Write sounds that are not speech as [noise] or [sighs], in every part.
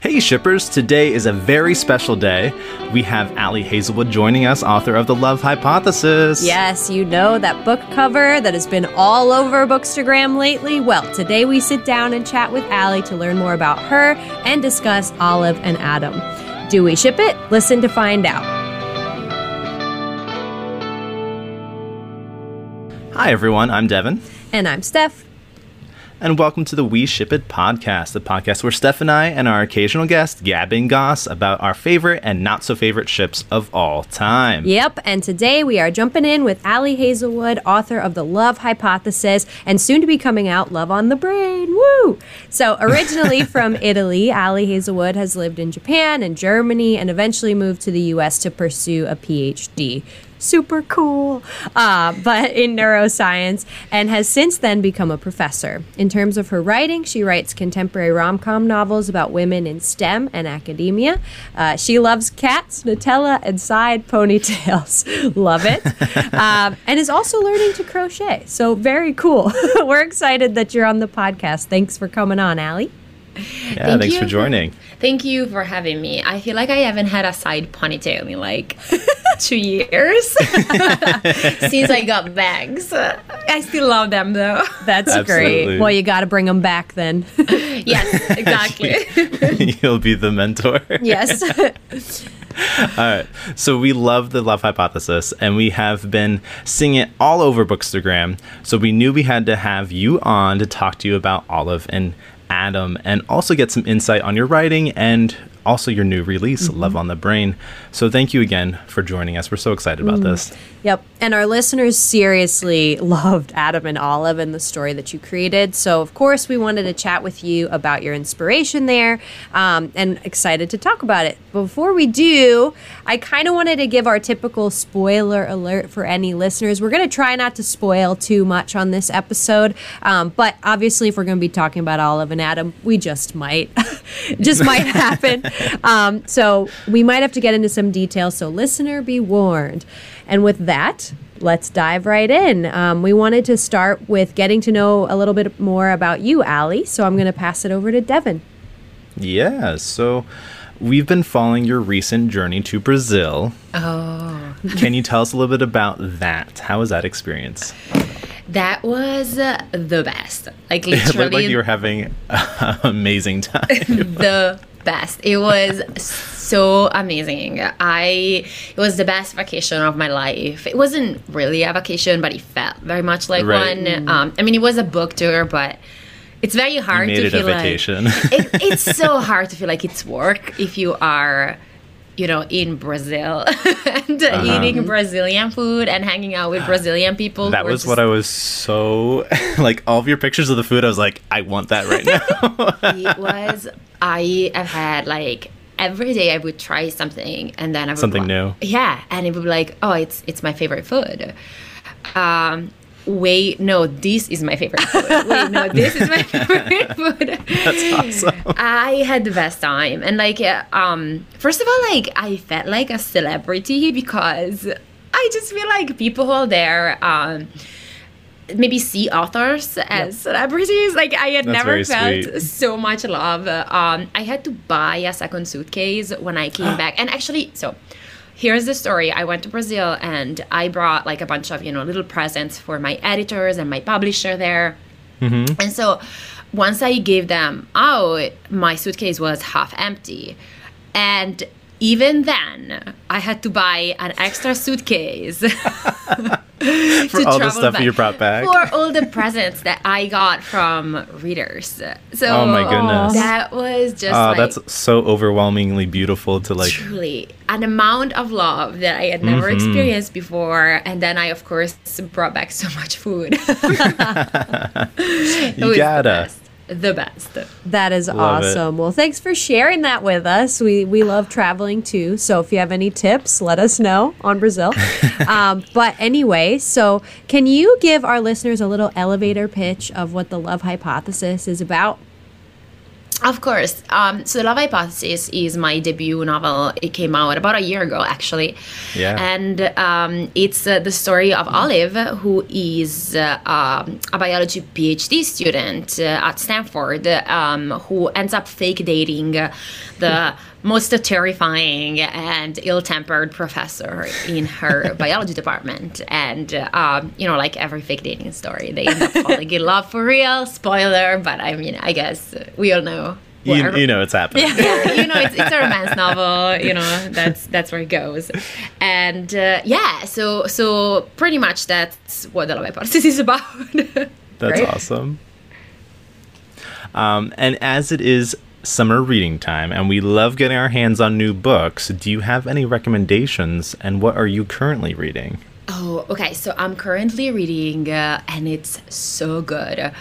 Hey shippers, today is a very special day. We have Ali Hazelwood joining us, author of The Love Hypothesis. Yes, you know that book cover that has been all over Bookstagram lately? Well, today we sit down and chat with Ali to learn more about her and discuss Olive and Adam. Do we ship it? Listen to find out. Hi everyone, I'm Devin. And I'm Steph. And welcome to the We Ship It podcast, the podcast where Steph and I and our occasional guest gabbing goss about our favorite and not so favorite ships of all time. Yep, and today we are jumping in with Ali Hazelwood, author of The Love Hypothesis, and soon to be coming out Love on the Brain. Woo! So, originally [laughs] from Italy, Ali Hazelwood has lived in Japan and Germany and eventually moved to the US to pursue a PhD super cool, uh, but in neuroscience, and has since then become a professor. In terms of her writing, she writes contemporary rom com novels about women in STEM and academia. Uh, she loves cats, Nutella, and side ponytails. [laughs] Love it. [laughs] Um, and is also learning to crochet. So, very cool. [laughs] We're excited that you're on the podcast. Thanks for coming on, Ali. Yeah, Thank thanks for joining. Thank you for having me. I feel like I haven't had a side ponytail in like [laughs] two years [laughs] since I got bangs. I still love them though. That's Absolutely. great. Well, you got to bring them back then. [laughs] yes, exactly. You'll be the mentor. yes. All right. So we love the love hypothesis and we have been seeing it all over Bookstagram. So we knew we had to have you on to talk to you about Olive and Adam and also get some insight on your writing and also your new release, mm-hmm. Love on the Brain. So thank you again for joining us. We're so excited about mm. this. Yep. And our listeners seriously [laughs] loved Adam and Olive and the story that you created. So, of course, we wanted to chat with you about your inspiration there um, and excited to talk about it. Before we do, I kind of wanted to give our typical spoiler alert for any listeners. We're going to try not to spoil too much on this episode. Um, but obviously, if we're going to be talking about Olive and Adam, we just might. [laughs] just might [laughs] happen. Um, so, we might have to get into some details. So, listener, be warned. And with that, let's dive right in. Um, we wanted to start with getting to know a little bit more about you, Ali. So I'm going to pass it over to Devin. Yeah. So we've been following your recent journey to Brazil. Oh. Can you tell us a little bit about that? How was that experience? That was uh, the best. Like literally, [laughs] it looked like you were having an [laughs] amazing time. [laughs] the best. It was so amazing. I it was the best vacation of my life. It wasn't really a vacation, but it felt very much like right. one. Um, I mean, it was a book tour, but it's very hard to feel like it, it's [laughs] so hard to feel like it's work if you are you know, in Brazil [laughs] and uh-huh. eating Brazilian food and hanging out with Brazilian people. That was just... what I was so [laughs] like. All of your pictures of the food, I was like, I want that right now. it was. I have had like every day I would try something and then I would something new. Yeah, and it would be like, oh, it's it's my favorite food. Um, wait, no, this is my favorite food. [laughs] Wait, no, this is my favorite [laughs] food. That's awesome. I had the best time, and like, um, first of all, like I felt like a celebrity because I just feel like people who are there, um maybe see authors as yep. celebrities. Like I had That's never felt sweet. so much love. Um, I had to buy a second suitcase when I came [gasps] back, and actually, so here's the story. I went to Brazil and I brought like a bunch of you know little presents for my editors and my publisher there, mm-hmm. and so once I gave them out, my suitcase was half empty, and even then, I had to buy an extra suitcase [laughs] for all the stuff back. you brought back. For all the presents that I got from readers. So oh my goodness, that was just. Oh, like, that's so overwhelmingly beautiful to like. Truly, an amount of love that I had never mm-hmm. experienced before, and then I of course brought back so much food. [laughs] [laughs] you gotta the best. That is love awesome. It. Well, thanks for sharing that with us. We we love traveling too. So if you have any tips, let us know on Brazil. [laughs] um, but anyway, so can you give our listeners a little elevator pitch of what the love hypothesis is about? Of course. Um, so, The Love Hypothesis is my debut novel. It came out about a year ago, actually. Yeah. And um, it's uh, the story of Olive, who is uh, um, a biology PhD student uh, at Stanford, um, who ends up fake dating the most terrifying and ill-tempered professor in her [laughs] biology department. And um, you know, like every fake dating story, they end up falling in love for real. Spoiler, but I mean, I guess we all know. You, you know it's happening. yeah, you know, it's, it's a romance [laughs] novel. You know, that's that's where it goes, and uh, yeah, so so pretty much that's what the love hypothesis is about. [laughs] That's Right? awesome. Um, and as it is summer reading time and we love getting our hands on new books, do you have any recommendations and what are you currently reading? Oh, okay. So I'm currently reading, uh, and it's so good.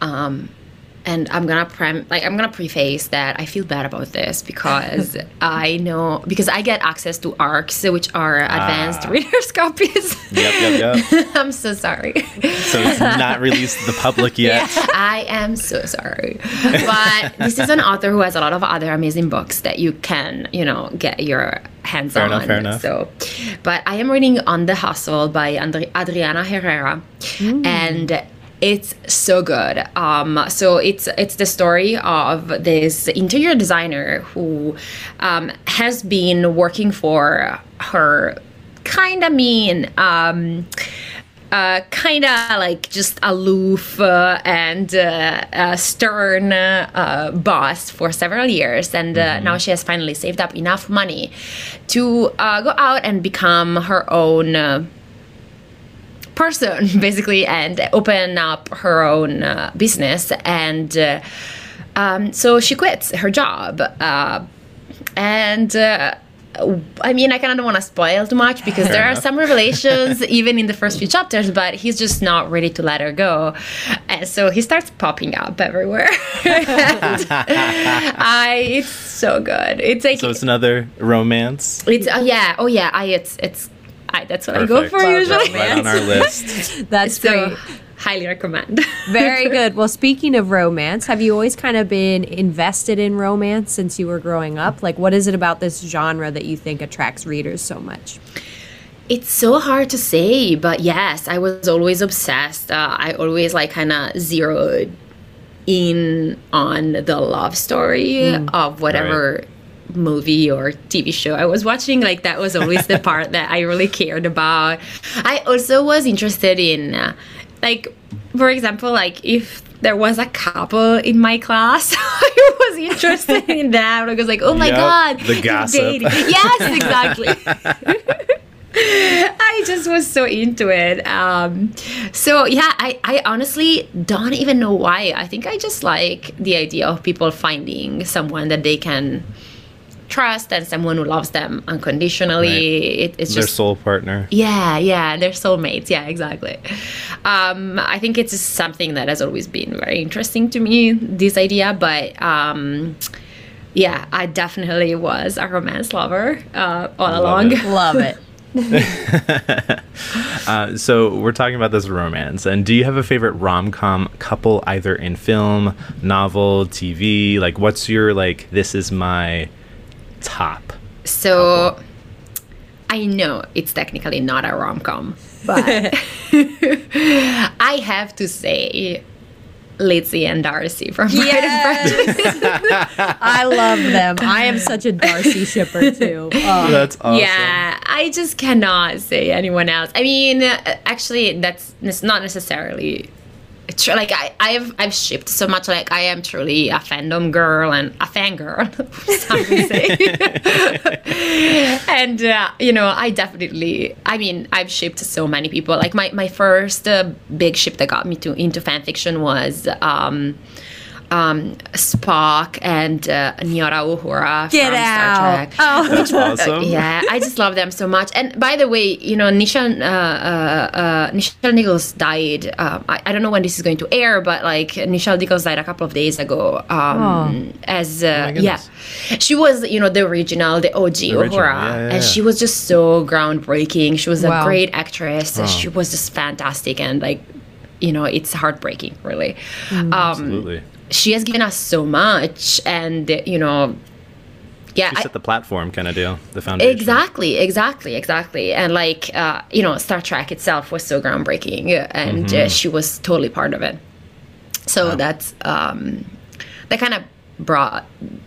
Um, and I'm gonna prem like I'm gonna preface that I feel bad about this because [laughs] I know because I get access to ARCs, which are advanced Ah. [laughs] readers copies. Yep, yep, yep. [laughs] I'm so sorry. so it's not released to the public yet. I am so sorry. But this is an author who has a lot of other amazing books that you can, you know, get your hands Fair on. enough, fair enough. So, but I am reading On the Hustle by Andre- Adriana Herrera. And it's so good. Um, so it's it's the story of this interior designer who um, has been working for her kind of mean um, uh, kind of like just aloof uh, and uh, stern uh, boss for several years. And uh, now she has finally saved up enough money to uh, go out and become her own. Person [laughs] basically and open up her own uh, business and uh, um, so she quits her job uh, and uh, I mean, I kind of don't want to spoil too much because there are some revelations [laughs] even in the first few chapters, but he's just not ready to let her go. And so he starts popping up everywhere. [laughs] I, it's so good. It's like So it's another romance. it's uh, yeah, oh yeah, I it's it's I that's what I go for Love usually. Right on our [laughs] list. [laughs] That's So great. highly recommend. [laughs] Very good. Well, speaking of romance, have you always kind of been invested in romance since you were growing up? Like, what is it about this genre that you think attracts readers so much? It's so hard to say, but yes, I was always obsessed. Uh, I always like kind of zeroed in on the love story of whatever movie or TV show I was watching. Like that was always the [laughs] part that I really cared about. I also was interested in, uh, like, for example, like if there was a couple in my class, [laughs] I was interested in that. I was like, oh my Yep, god, the gossip. dating. Yes, [laughs] exactly. I just was so into it. Um, so yeah, I, I honestly don't even know why. I think I just like the idea of people finding someone that they can trust and someone who loves them unconditionally. Right. It, it's just Their just soul partner. yeah, yeah, they're soulmates. Yeah, exactly. Um, I think it's just something that has always been very interesting to me. This idea, but um, yeah, I definitely was a romance lover uh, all Love along. it. [laughs] Love it. [laughs] Uh, so we're talking about this romance, and do you have a favorite rom-com couple, either in film, novel, TV? Like, what's your like? This is my top. So I know it's technically not a rom com, [laughs] but [laughs] I have to say Lizzie and Darcy from Pride and Prejudice. [laughs] I love them. I am such a Darcy shipper too. Oh. That's awesome. Yeah, I just cannot say anyone else. I mean, uh, actually, that's not necessarily true. Like I, I've I've shipped so much. Like I am truly a fandom girl and a fangirl. [laughs] say. [laughs] and uh, you know, I definitely. I mean, I've shipped so many people. Like my my first uh, big ship that got me to into fan fiction was. Um, um, Spock and uh, Nyora Uhura Get from out. Star Trek. Oh. That's awesome. [laughs] yeah, I just love them so much. And by the way, you know, Nichelle, uh, uh, uh, Nichelle Nichols died. Um, I, I don't know when this is going to air, but like Nichelle Nichols died a couple of days ago. Um, As uh, Oh yeah, she was you know the original, the OG original, Uhura, yeah, yeah, and she was just so groundbreaking. She was Wow. a great actress. Oh. She was just fantastic, and like. You know, it's heartbreaking, really. Um, Absolutely. She has given us so much, and you know, yeah, She I- set the platform kind of deal, the foundation. Exactly, exactly, exactly. And like, uh, you know, Star Trek itself was so groundbreaking, uh, and Mm-hmm. uh, she was totally part of it. So that's um, that kind of brought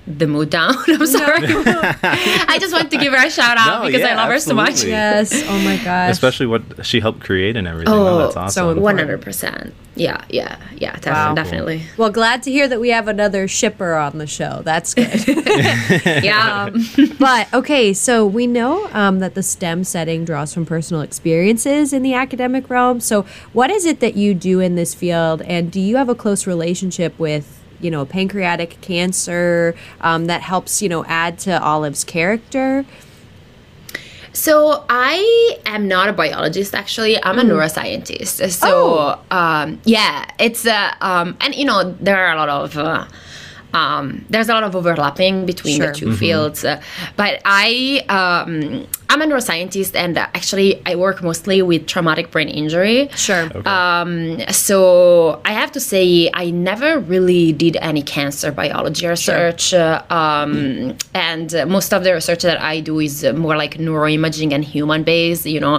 the mood down. [laughs] I'm sorry. [laughs] I just want to give her a shout out No, because I yeah, love her so much. Yes. Oh my gosh. Especially what she helped create and everything. Oh, Oh, that's awesome. important. One hundred percent. Yeah, yeah, yeah. Def- Wow. Definitely. Well, glad to hear that we have another shipper on the show. That's good. [laughs] Yeah. but okay, so we know um, that the STEM setting draws from personal experiences in the academic realm. So, what is it that you do in this field, and do you have a close relationship with? You know, pancreatic cancer um, that helps, you know, add to Olive's character. So I am not a biologist. Actually, I'm a neuroscientist. So um, yeah, it's uh, um, and you know there are a lot of. Uh, um, there's a lot of overlapping between Sure. the 2 fields, uh, but I um, I'm a neuroscientist and actually I work mostly with traumatic brain injury. Sure. Um, so I have to say, I never really did any cancer biology research, uh, um, and uh, most of the research that I do is uh, more like neuroimaging and human based. You know,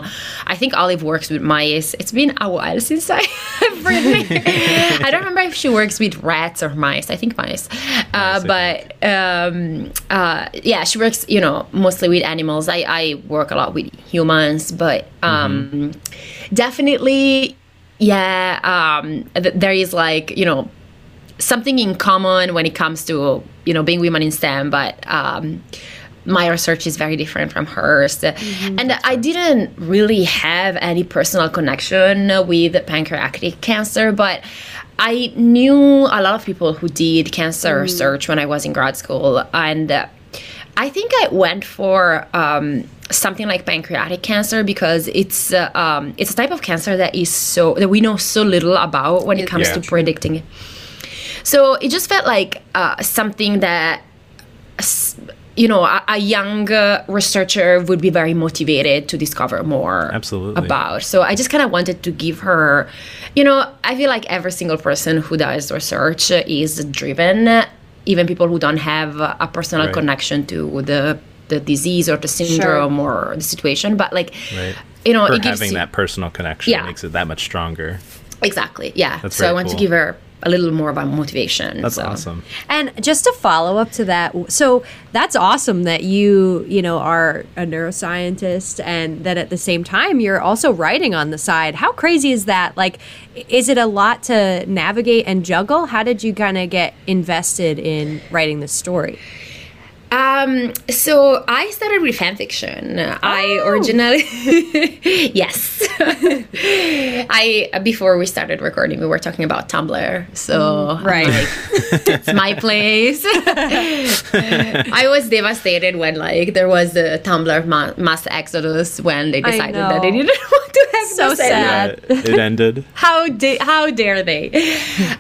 I think Olive works with mice. It's been a while since I [laughs] have written. [laughs] I don't remember if she works with rats or mice. I think mice, uh, but um, uh, yeah, she works. You know, mostly with animals. I, I work a lot with humans, but um, definitely yeah um th- there is like you know something in common when it comes to you know being women in stem but um my research is very different from hers. And i didn't really have any personal connection with pancreatic cancer but i knew a lot of people who did cancer research when i was in grad school. And I think I went for um, something like pancreatic cancer because it's uh, um, it's a type of cancer that is so that we know so little about when it comes Yeah. to predicting. It. So it just felt like uh, something that s- you know a, a young uh, researcher would be very motivated to discover more Absolutely. about. So I just kind of wanted to give her, you know, I feel like every single person who does research is driven, even people who don't have a personal Right. connection to the the disease or the syndrome or the situation, but like, Right. you know, it gives having you- that personal connection Yeah. makes it that much stronger. exactly, yeah. That's so I very want cool. to give her a little more about motivation. That's so. awesome. And just to follow up to that, so that's awesome that you, you know, are a neuroscientist and that at the same time you're also writing on the side. How crazy is that? Like, is it a lot to navigate and juggle? How did you kind of get invested in writing this story? Um, so I started with fan fiction. I Oh. originally, [laughs] yes, I before we started recording, we were talking about Tumblr. So I'm right. like, it's my place. [laughs] I was devastated when like there was a Tumblr ma- mass exodus when they decided that they didn't [laughs] want to have So sad. Yeah, it ended. how da- how dare they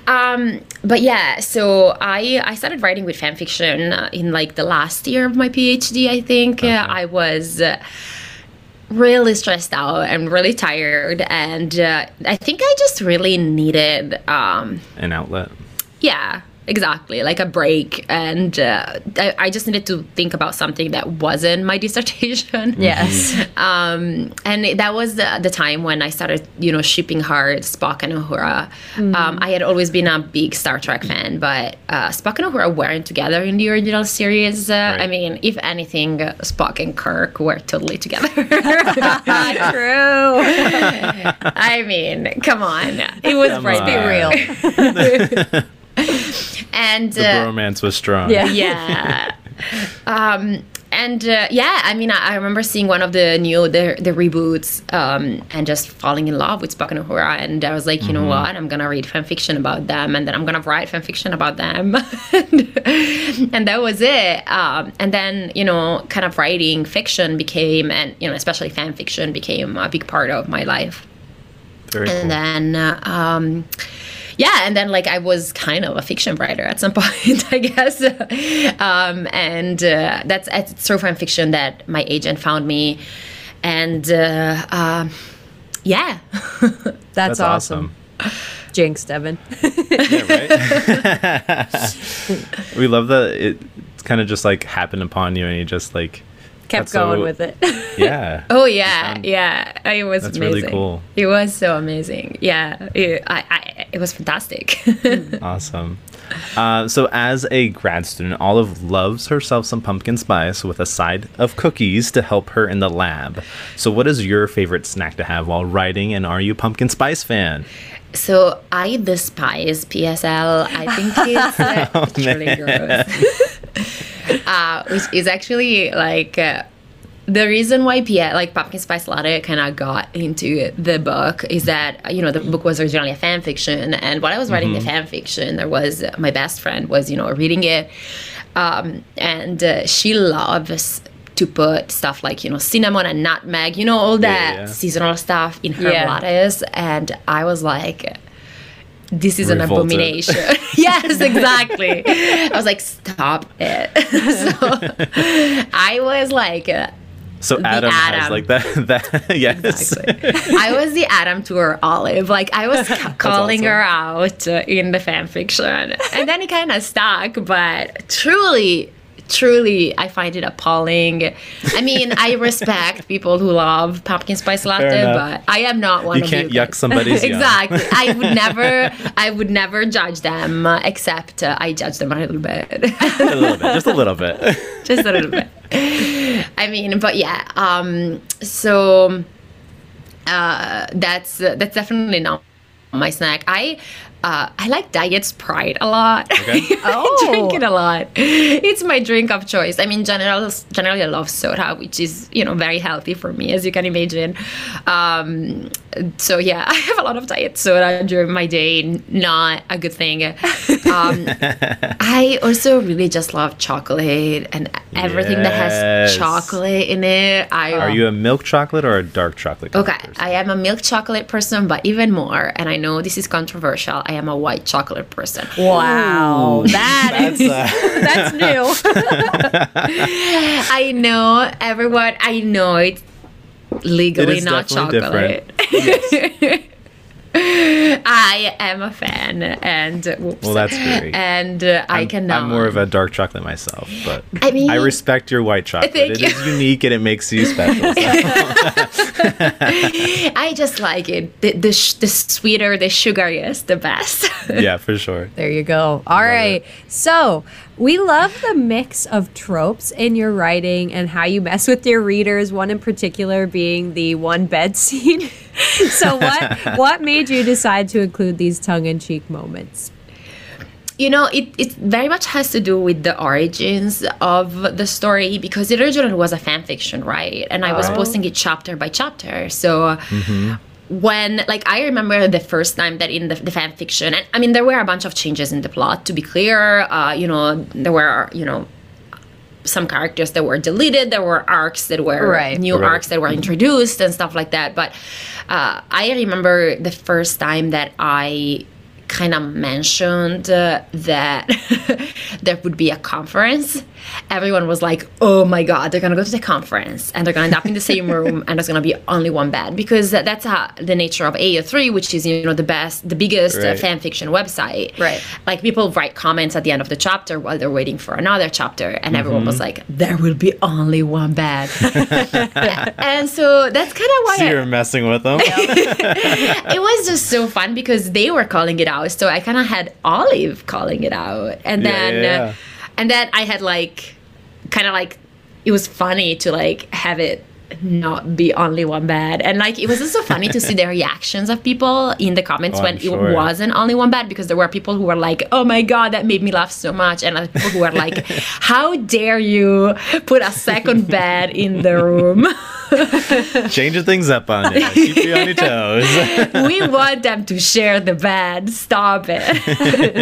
um but yeah so i i started writing with fan fiction uh, in like the last year of my phd i think. Uh, i was uh, really stressed out and really tired and uh, i think i just really needed um An outlet. yeah exactly like a break and uh, I, I just needed to think about something that wasn't my [laughs] dissertation Yes. um, and it- that was the, the time when I started, you know, shipping hard Spock and Uhura. Um, I had always been a big Star Trek fan, but uh, Spock and Uhura weren't together in the original series. Uh, I mean, if anything, Spock and Kirk were totally together. [laughs] [laughs] True. I mean, come on, it was Come right on. Be real. And The uh, romance was strong. Yeah. yeah. [laughs] Um and uh, yeah i mean I, I remember seeing one of the new the, the reboots um and just falling in love with Spock and Uhura. And i was like you know what? I'm gonna read fan fiction about them and then i'm gonna write fan fiction about them. [laughs] And, and that was it. Um and then you know kind of writing fiction became and you know especially fan fiction became a big part of my life. Very cool. and then uh, um yeah and then like i was kind of a fiction writer at some [laughs] point i guess um and uh, that's it's through fan fiction that my agent found me and uh, um yeah [laughs] That's, That's awesome. awesome. Jinx, Devin. yeah, right. [laughs] we love that it kind of just like happened upon you, and you just like Kept That's going so- with it. [laughs] yeah. Oh yeah, yeah. It was That's amazing. really cool. It was so amazing. Yeah, it, I, I, it was fantastic. [laughs] Awesome. Uh, so, as a grad student, Olive loves herself some pumpkin spice with a side of cookies to help her in the lab. So, what is your favorite snack to have while writing? And are you a pumpkin spice fan? so I despise PSL. I think [laughs] it's, uh, Oh, really gross. Uh, which is actually like. Uh, the reason why Pia, like Pumpkin Spice Latte kind of got into the book is that you know the book was originally a fan fiction, and while I was writing the fan fiction, there was my best friend was you know reading it, um, and uh, she loves to put stuff like you know cinnamon and nutmeg, you know all that yeah. seasonal stuff in her Yeah. lattes, and I was like. This is an abomination. [laughs] yes, exactly. I was like, stop it. [laughs] so I was like, uh, So, Adam, has Adam. like that. [laughs] that yes. Exactly. I was the Adam to her Olive. Like I was ca- calling awesome. her out in the fan fiction, and then it kind of stuck. But truly, truly, I find it appalling. I mean, I [laughs] respect people who love pumpkin spice latte, but I am not one of You of can't you. yuck somebody's [laughs] exactly. I would [laughs] never. I would never judge them, uh, except uh, I judge them a little bit. a little bit, just a little bit. just a little bit. I mean, but yeah. Um, so uh, that's that's definitely not my snack. I uh, I like Diet Sprite a lot. Okay. [laughs] I drink Oh. it a lot. It's my drink of choice. I mean, general, generally I love soda, which is you know very healthy for me, as you can imagine. Um, so yeah, [laughs] I have a lot of diet soda during my day. Not a good thing. [laughs] Um, [laughs] I also really just love chocolate and everything that has chocolate in it. I Are you a milk chocolate or a dark chocolate? kind Okay, person? I am a milk chocolate person, but even more, and I know this is controversial, I am a white chocolate person. Wow. That That's, uh, [laughs] that's new. [laughs] I know everyone, I know it's legally is not definitely chocolate. I am a fan, and whoops. Well, that's great. And uh, I I'm, cannot. I'm more of a dark chocolate myself, but I mean- I respect your white chocolate. Thank It you. is unique and it makes you special. so- [laughs] [laughs] I just like it. The the, sh- the sweeter, the sugariest, the best. yeah, for sure. There you go. All right. So we love the mix of tropes in your writing and how you mess with your readers. One in particular being the one bed [laughs] scene. so what [laughs] what made you decide to include these tongue in cheek moments? You know, it, it very much has to do with the origins of the story because it originally was a fan fiction, right? And I was Oh. posting it chapter by chapter. So mm-hmm. When, like, I remember the first time that in the, the fan fiction, and I mean, there were a bunch of changes in the plot, to be clear. Uh, you know, there were, you know, some characters that were deleted. There were arcs that were Right. new Right. arcs that were introduced and stuff like that. But uh, I remember the first time that I kind of mentioned uh, that [laughs] there would be a conference. Everyone was like, "Oh my god, they're gonna go to the conference and they're gonna end up in the same [laughs] room and there's gonna be only one bed." Because that's uh, the nature of AO3, which is you know the best, the biggest uh, Right. fan fiction website. Right. Like people write comments at the end of the chapter while they're waiting for another chapter, and everyone was like, "There will be only one bed," [laughs] [laughs] and so that's kind of why So I- you're messing with them? it was just so fun because they were calling it out, so I kind of had Olive calling it out, and Yeah, then yeah, yeah. Uh, and then I had like kind of like it was funny to like have it not be only one bed and like it was also funny to see the [laughs] reactions of people in the comments Oh, when sure. it wasn't only one bed because there were people who were like oh my god that made me laugh so much and other people who were like [laughs] how dare you put a second bed in the room [laughs] Changing things up on you. Keep you on your toes. we want them to share the bed stop it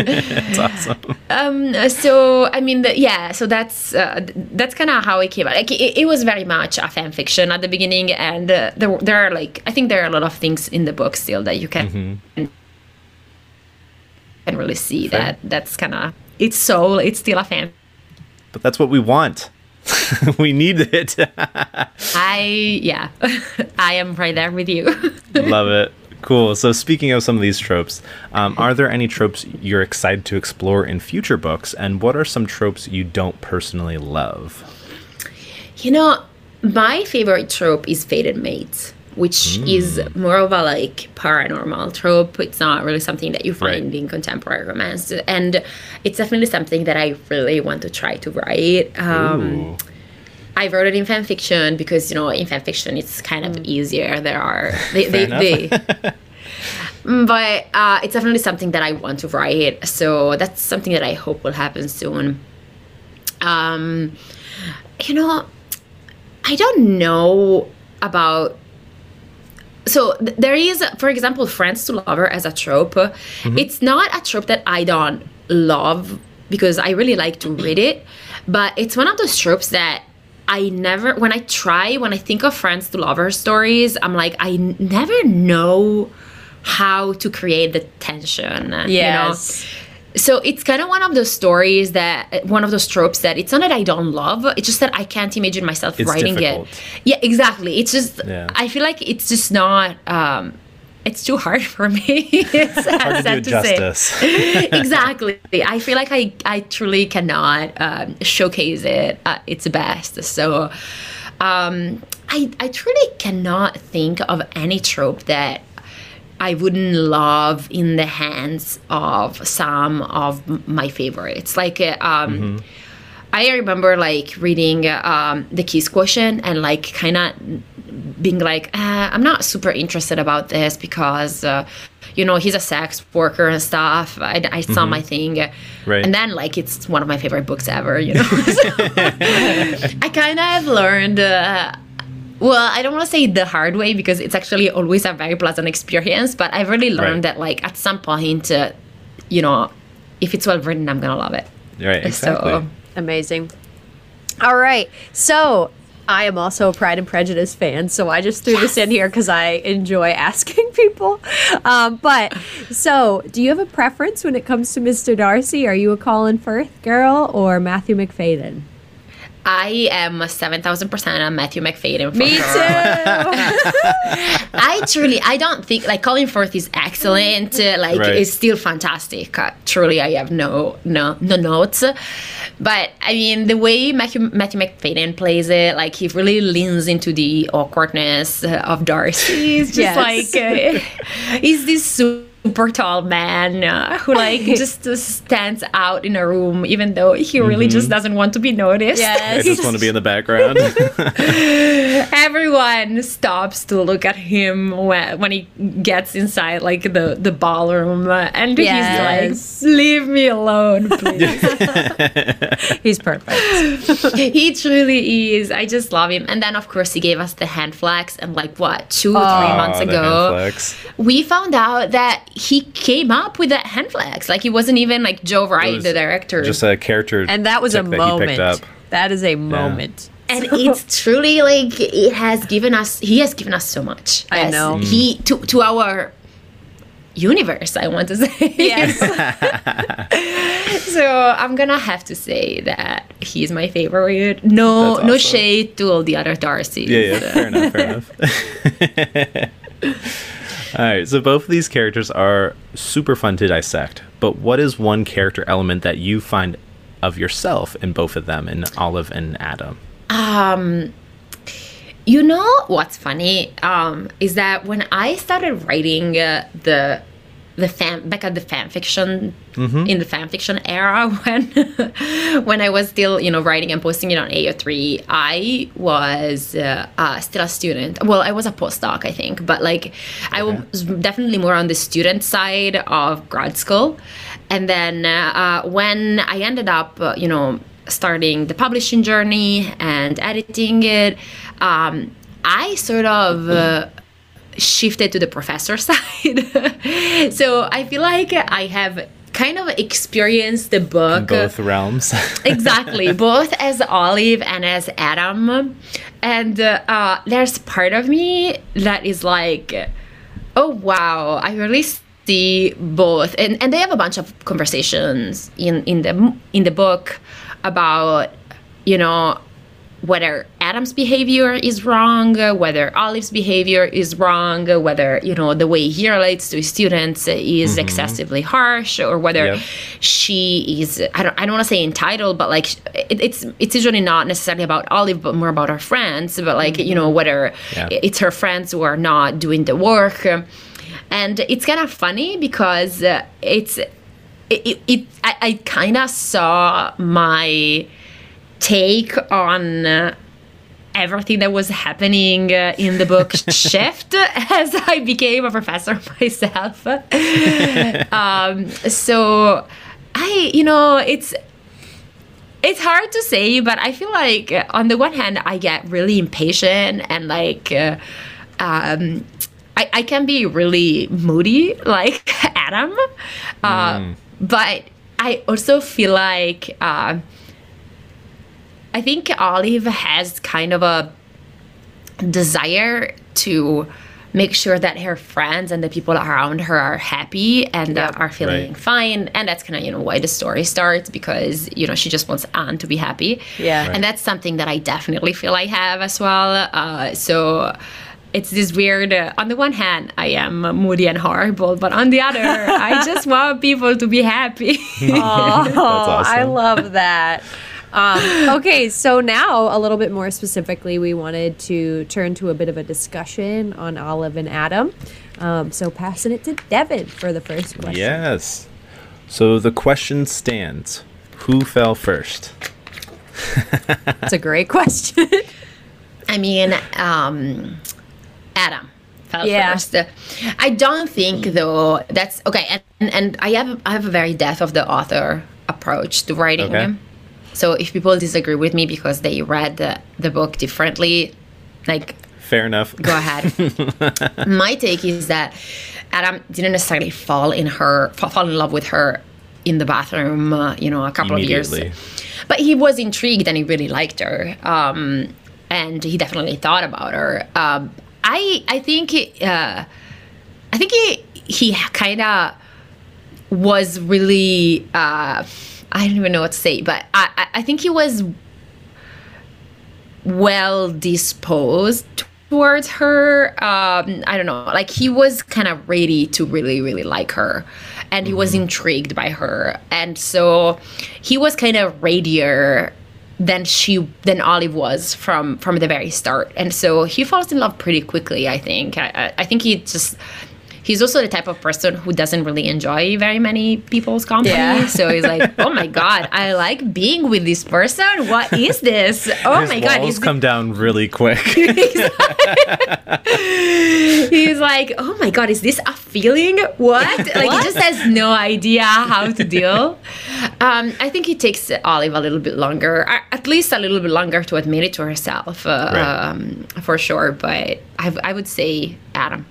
That's awesome. Um, so I mean, the, yeah. So that's uh, that's kind of how it came out. Like it, it was very much a fan fiction at the beginning, and uh, there there are like I think there are a lot of things in the book still that you can can really see Fair. that that's kind of its soul. It's still a fan. But that's what we want. [laughs] we need it. [laughs] I yeah, [laughs] I am right there with you. Love it. Cool. So, speaking of some of these tropes, um, are there any tropes you're excited to explore in future books? And what are some tropes you don't personally love? You know, my favorite trope is fated mates, which is more of a like paranormal trope. It's not really something that you find Right. in contemporary romance, and it's definitely something that I really want to try to write. Um, I wrote it in fan fiction because you know in fan fiction it's kind of easier. There are [laughs] they they, they [laughs] Mm, but uh, it's definitely something that I want to write. So that's something that I hope will happen soon. Um, you know, I don't know about. So there is, for example, friends to lover as a trope. Mm-hmm. It's not a trope that I don't love because I really like to read it, but it's one of those tropes that I never, when I try, when I think of friends to lover stories, I'm like, I n- never know how to create the tension. Yes. You know? So it's kind of one of those stories that one of those tropes that it's not that I don't love, it's just that I can't imagine myself It's writing difficult. it. Yeah, exactly. It's just Yeah. I feel like it's just not um it's too hard [laughs] for me. it's Hard to do justice. [laughs] [laughs] exactly. I feel like I, I truly cannot um, showcase it at its best. So um, I, I truly cannot think of any trope that I wouldn't love in the hands of some of my favorites. Like, uh, um, I remember like reading um, the Kiss Quotient and like kind of being like, uh, I'm not super interested about this because, uh, you know, he's a sex worker and stuff. I, I saw my thing. Right. And then like it's one of my favorite books ever, you know. [laughs] [laughs] I kind of learned. Uh, well, I don't want to say the hard way because it's actually always a very pleasant experience, but I've really learned Right. that like at some point, uh, you know, if it's well written, I'm gonna love it. right, exactly. So Amazing. All right. So I am also a Pride and Prejudice fan, so I just threw this in here because I enjoy [laughs] asking people. Um, but so, do you have a preference when it comes to Mr. Darcy? Are you a Colin Firth girl or Matthew Macfadyen? I am a seven thousand percent a Matthew Macfadyen. For Me sure. too. [laughs] I truly, I don't think like Colin Firth is excellent. uh, Like, Right. is still fantastic. Uh, truly, I have no, no, no notes. But I mean, the way Matthew, Matthew Macfadyen plays it, like he really leans into the awkwardness uh, of Darcy. It's just Yes. like uh, [laughs] he's this super tall man uh, who like [laughs] just uh, stands out in a room, even though he really just doesn't want to be noticed. I Yes. just want to be in the background. [laughs] everyone stops to look at him when, when he gets inside like the the ballroom uh, and Yes. he's like leave me alone [laughs] please He's perfect. he truly is i just love him and then of course he gave us the hand flags and like what two or three months ago we found out that he came up with that hand flags like he wasn't even like joe wright the director Just a character. And that was a that moment. up. That is a moment. and it's [laughs] truly like it has given us he has given us so much I know. he to to our universe i want to [laughs] say Yes. [laughs] so i'm gonna have to say that he's my favorite no That's no shade to all the other darcys Yeah, yeah, fair enough, fair enough. All right, so both of these characters are super fun to dissect, but what is one character element that you find of yourself in both of them, in Olive and Adam? Um, you know what's funny um, is that when I started writing uh, the the fan back at the fan fiction in the fan fiction era [laughs] when when I was still you know writing and posting it on AO3 I was uh, uh, still a student. Well I was a postdoc I think but like I was definitely more on the student side of grad school. And then uh, uh, when I ended up uh, you know starting the publishing journey and editing it um, I sort of uh, shifted to the professor [laughs] side. so I feel like I have kind of experienced the In book both realms. [laughs] exactly both as olive and as adam and uh, there's part of me that is like oh wow i really see both and, and they have a bunch of conversations in, in the in the book about you know whether Adam's behavior is wrong, whether Olive's behavior is wrong, whether you know the way he relates to his students is excessively harsh, or whether Yep. she is I don't I don't want to say entitled, but like it, it's it's usually not necessarily about Olive, but more about her friends. But like you know whether Yeah. it's her friends who are not doing the work, and it's kind of funny because uh, it's it, it, it I, I kind of saw my take on uh, everything that was happening uh, in the book [laughs] shift as I became a professor [laughs] myself. [laughs] um, so I, you know, it's it's hard to say, but I feel like uh, on the one hand, I get really impatient and like. Uh, um, I, I can be really moody like Adam, uh, but I also feel like uh, I think Olive has kind of a desire to make sure that her friends and the people around her are happy and uh, are feeling Right. fine and that's kind of you know why the story starts because you know she just wants Anh to be happy Yeah. Right. and that's something that I definitely feel I have as well uh, so it's this weird uh, on the one hand I am moody and horrible but on the other I just [laughs] want people to be happy Oh, I awesome. love that. Um, okay, so now a little bit more specifically, we wanted to turn to a bit of a discussion on Olive and Adam. Um, so passing it to Devin for the first question. Yes. So the question stands: Who fell first? That's a great question. [laughs] I mean, um, Adam fell Yeah. first. I don't think though that's okay. And, and I have I have a very death of the author approach to writing. Okay. So if people disagree with me because they read the, the book differently, like Fair enough. go ahead. [laughs] My take is that Adam didn't necessarily fall in her fall in love with her in the bathroom, uh, you know, a couple of years. But he was intrigued and he really liked her, um, and he definitely thought about her. Um, I I think uh, I think he he kind of was really. Uh, I don't even know what to say, but I, I- I think he was well disposed towards her. Um, I don't know, like he was kind of ready to really, really like her, and he was intrigued by her, and so he was kind of radier than she than Olive was from from the very start, and so he falls in love pretty quickly. I think. I- I think he just. He's also the type of person who doesn't really enjoy very many people's company. Yeah. [laughs] So he's like, "Oh my god, I like being with this person. What is this? Oh His my god, walls is come down really quick. [laughs] he's like, oh my god, is this a feeling? What? Like he just has no idea how to deal. Um, I think it takes Olive a little bit longer, at least a little bit longer to admit it to herself, uh, Right. um, for sure. But I, I would say Adam.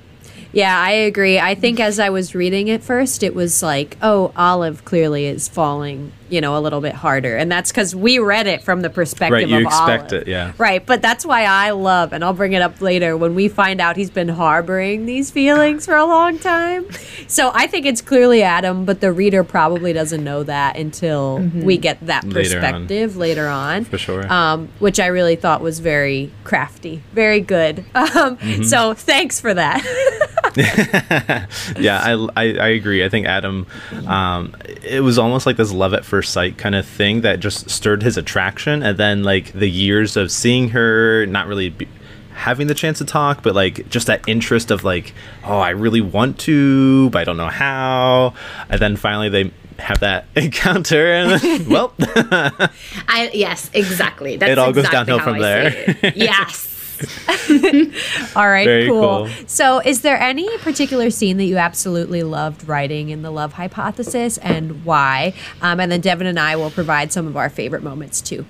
Yeah, I agree. I think as I was reading it first, it was like, oh, Olive clearly is falling, you know, a little bit harder. And that's because we read it from the perspective Right, you of expect Olive. it, yeah. Right, but that's why I love, and I'll bring it up later, when we find out he's been harboring these feelings for a long time. So I think it's clearly Adam, but the reader probably doesn't know that until we get that Later on. perspective later on. For sure. Um, which I really thought was very crafty, very good. [laughs] Um, Mm-hmm. So thanks for that. [laughs] [laughs] yeah, I, I, I agree. I think Adam, um, it was almost like this love at first sight kind of thing that just stirred his attraction, and then like the years of seeing her, not really. Be, having the chance to talk but like just that interest of like oh i really want to but i don't know how and then finally they have that [laughs] encounter and then, well [laughs] I yes, exactly. That's It all goes downhill from I there. yes. [laughs] All right, Very cool. cool. So, is there any particular scene that you absolutely loved writing in the Love Hypothesis, and why? Um, and then Devin and I will provide some of our favorite moments too.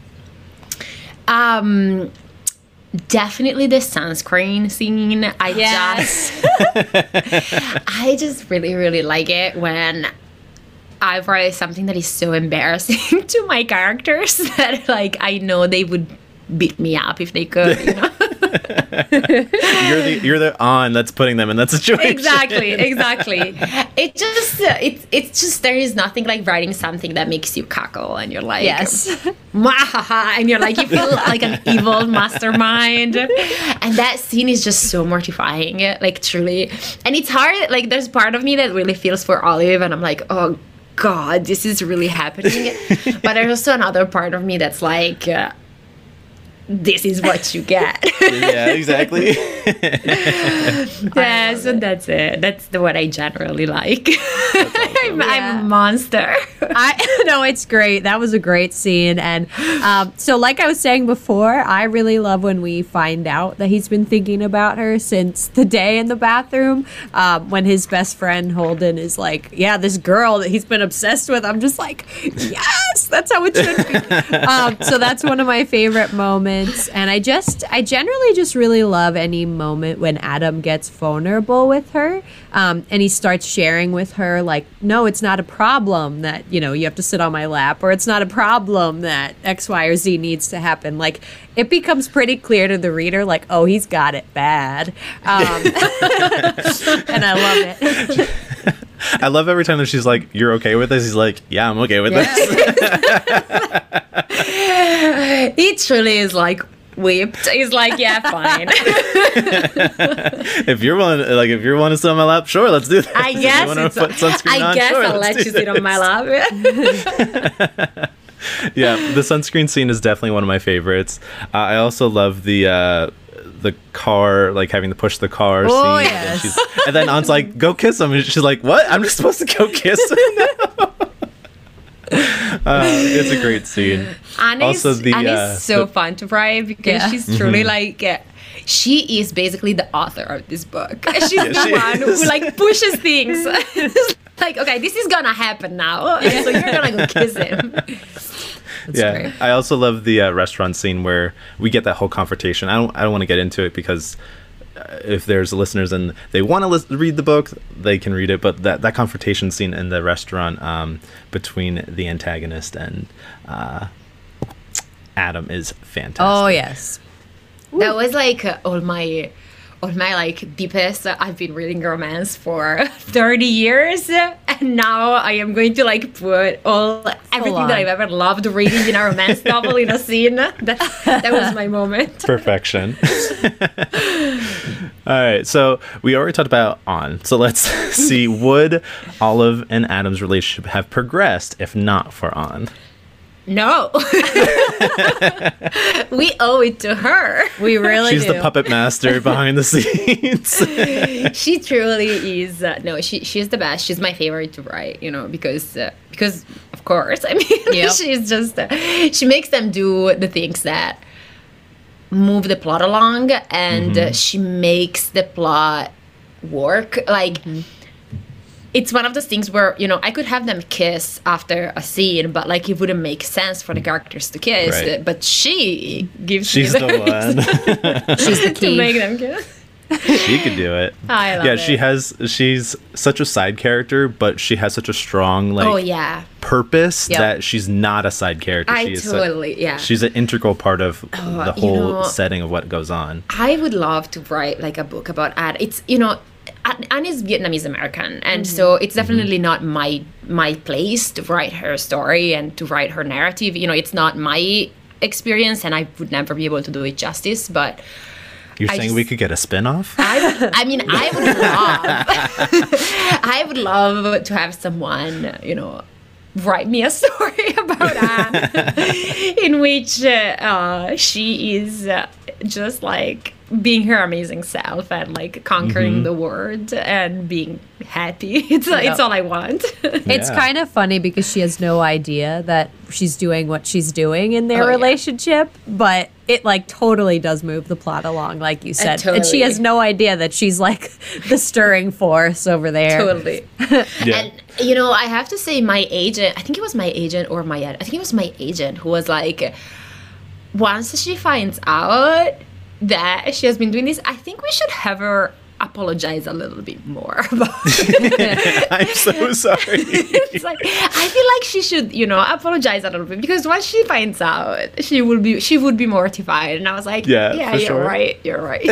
Um, definitely the sunscreen scene. I Yes. just, [laughs] I just really, really like it when I write something that is so embarrassing [laughs] to my characters that like I know they would beat me up if they could. You know? [laughs] you're the you're the on that's putting them in that situation. exactly [laughs] exactly it just uh, it's it's just there is nothing like writing something that makes you cackle and you're like Yes. [laughs] "Mwahaha," and you're like you feel like an evil mastermind and that scene is just so mortifying like truly and it's hard like there's part of me that really feels for olive and i'm like oh god this is really happening but there's also another part of me that's like uh, this is what you get [laughs] yeah, exactly. [laughs] [laughs] yeah, so that's it. That's the what I generally like. I'm, I'm a monster. I no, it's great. That was a great scene, and um, so like I was saying before, I really love when we find out that he's been thinking about her since the day in the bathroom um, when his best friend Holden is like, "Yeah, this girl that he's been obsessed with." I'm just like, "Yes, that's how it should be." um, so that's one of my favorite moments, and I just, I generally just really love any moment when Adam gets vulnerable with her, um, and he starts sharing with her like, "No, it's not a problem that you know you have to sit on my lap, or it's not a problem that X, Y, or Z needs to happen." Like, it becomes pretty clear to the reader, like, "Oh, he's got it bad," um, [laughs] and I love it. [laughs] I love every time that she's like, "You're okay with this?" He's like, "Yeah, I'm okay with this." [laughs] He truly is like whipped. He's like, yeah, fine. [laughs] if you're willing, like, if you're willing to sit on my lap, sure, let's do that. I [laughs] guess wanna it's. put sunscreen I on, guess sure, I'll let you sit on my lap. Yeah, the sunscreen scene is definitely one of my favorites. Uh, I also love the. Uh, the car, like having to push the car Oh, scene, yes. and, she's, and then Anh's like, "Go kiss him," and she's like, "What? I'm just supposed to go [laughs] kiss him?" now?" [laughs] uh, it's a great scene. Annie's, Also the, Annie's uh, so the- fun to write because Yeah. she's truly Mm-hmm. like she is basically the author of this book. [laughs] She's the she one is. who like pushes things. [laughs] Like, okay, this is gonna happen now, [laughs] so you're gonna go kiss him. yeah, great. I also love the uh, restaurant scene where we get that whole confrontation. I don't, I don't want to get into it because uh, if there's listeners and they want to read the book, they can read it. But that that confrontation scene in the restaurant um, between the antagonist and uh, Adam is fantastic. Oh yes. That was like all my all my like deepest I've been reading romance for [laughs] 30 years and now I am going to like put all everything that I've ever loved reading in a romance [laughs] novel in a scene. That that was my moment. [laughs] Perfection. All right, so we already talked about Anh. So let's see would Olive and Adam's relationship have progressed if not for Anh? No. [laughs] we owe it to her. We really She's do. the puppet master behind the scenes. [laughs] She truly is. Uh, no, she she's the best. She's my favorite to write. You know, because uh, because of course. [laughs] I mean, Yep. she's just uh, she makes them do the things that move the plot along, and uh, she makes the plot work. Like. It's one of those things where you know I could have them kiss after a scene, but like it wouldn't make sense for the characters to kiss. Right. uh, But she gives She's me the reason one. She's the [laughs] [laughs] key to make them kiss. she could do it. [laughs] I love yeah, it. she has. She's such a side character, but she has such a strong like oh yeah, purpose Yep. that she's not a side character. I she is su- totally yeah. she's an integral part of the Oh, you whole know- setting of what goes on. I would love to write like a book about Anh. It's you know, Anh Anh is Vietnamese American, and mm-hmm. so it's definitely not my my place to write her story and to write her narrative. You know, it's not my experience, and I would never be able to do it justice. But You're I saying just- we could get a spin-off? I, I mean, I would love, [laughs] I would love to have someone, you know, write me a [laughs] story about Anh, [laughs] in which uh, uh, she is uh, just like being her amazing self and like conquering the world and being happy. [laughs] It's it's all I want. It's Yeah. kind of funny because she has no idea that she's doing what she's doing in their Oh, yeah. relationship, but it like totally does move the plot along, like you said. And she has no idea that she's like the stirring force over there. totally. Yeah. And you know, I have to say, my agent. I think it was my agent or my, I think it was my agent who was like, once she finds out that she has been doing this, I think we should have her apologize a little bit more [laughs] about [laughs] I'm so sorry. [laughs] it's like I feel like she should, you know, apologize a little bit because once she finds out, she will be she would be mortified. And I was like, Yeah, yeah, you're sure. right, you're right.